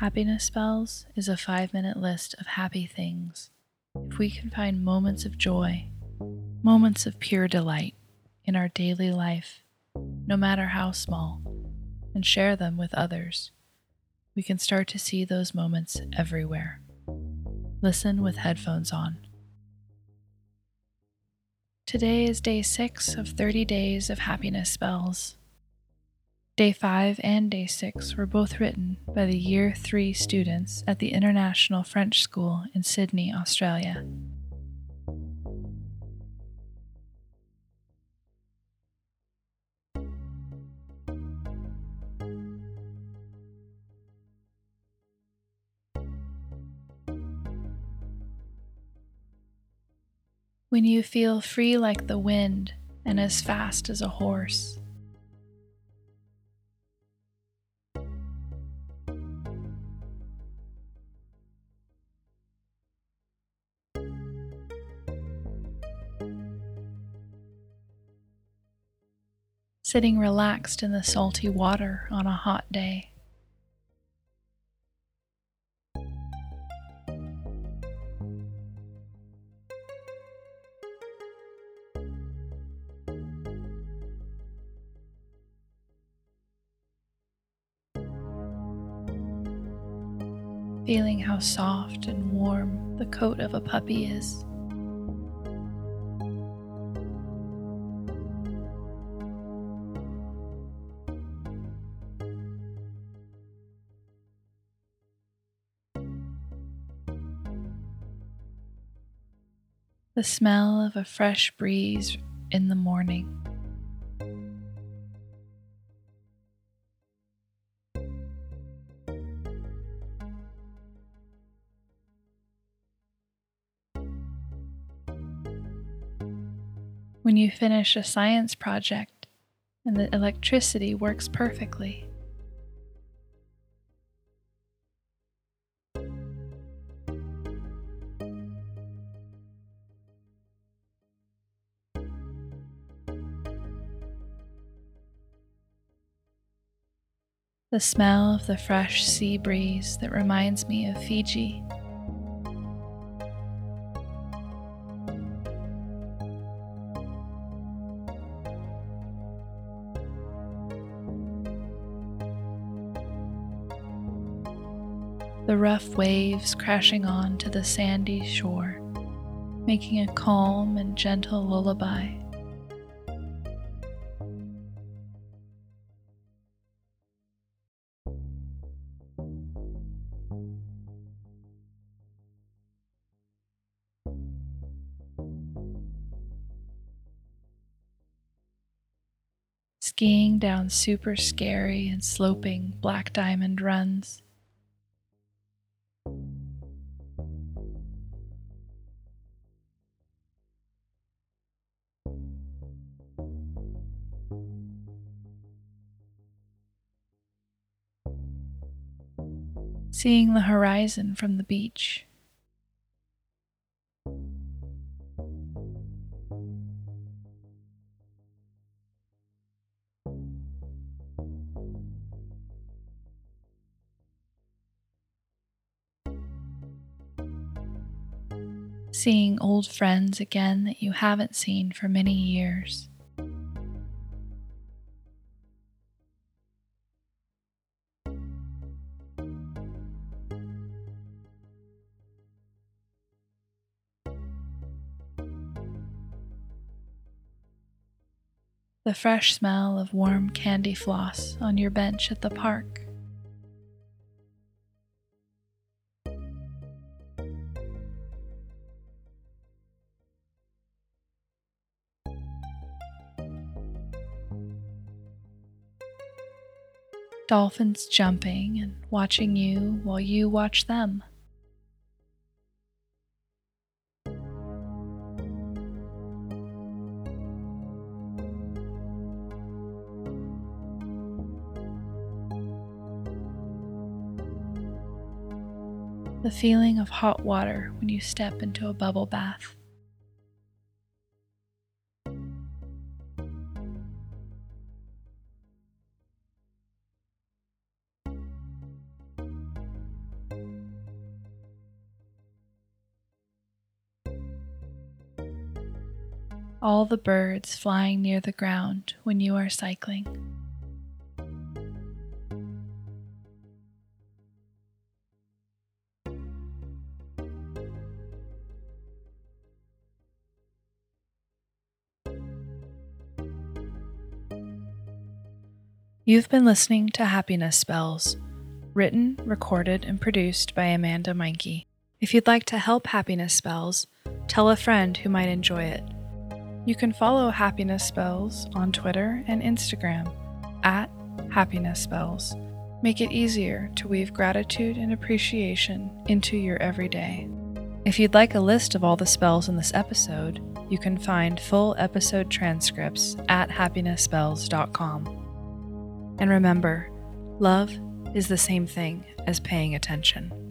Happiness Spells is a five minute list of happy things. If we can find moments of joy, moments of pure delight in our daily life, no matter how small, and share them with others, we can start to see those moments everywhere. Listen with headphones on. Today is day six of 30 days of happiness spells. Day 5 and Day 6 were both written by the Year 3 students at the International French School in Sydney, Australia. When you feel free like the wind and as fast as a horse. Sitting relaxed in the salty water on a hot day. Feeling how soft and warm the coat of a puppy is. The smell of a fresh breeze in the morning. When you finish a science project and the electricity works perfectly. The smell of the fresh sea breeze that reminds me of Fiji. The rough waves crashing on to the sandy shore, making a calm and gentle lullaby. Skiing down super scary and sloping black diamond runs. Seeing the horizon from the beach. Seeing old friends again that you haven't seen for many years. The fresh smell of warm candy floss on your bench at the park. Dolphins jumping and watching you while you watch them. The feeling of hot water when you step into a bubble bath. All the birds flying near the ground when you are cycling. You've been listening to Happiness Spells, written, recorded, and produced by Amanda Meinke. If you'd like to help Happiness Spells, tell a friend who might enjoy it. You can follow Happiness Spells on Twitter and Instagram at Happiness Spells. Make it easier to weave gratitude and appreciation into your everyday. If you'd like a list of all the spells in this episode, you can find full episode transcripts at happinessspells.com. And remember, love is the same thing as paying attention.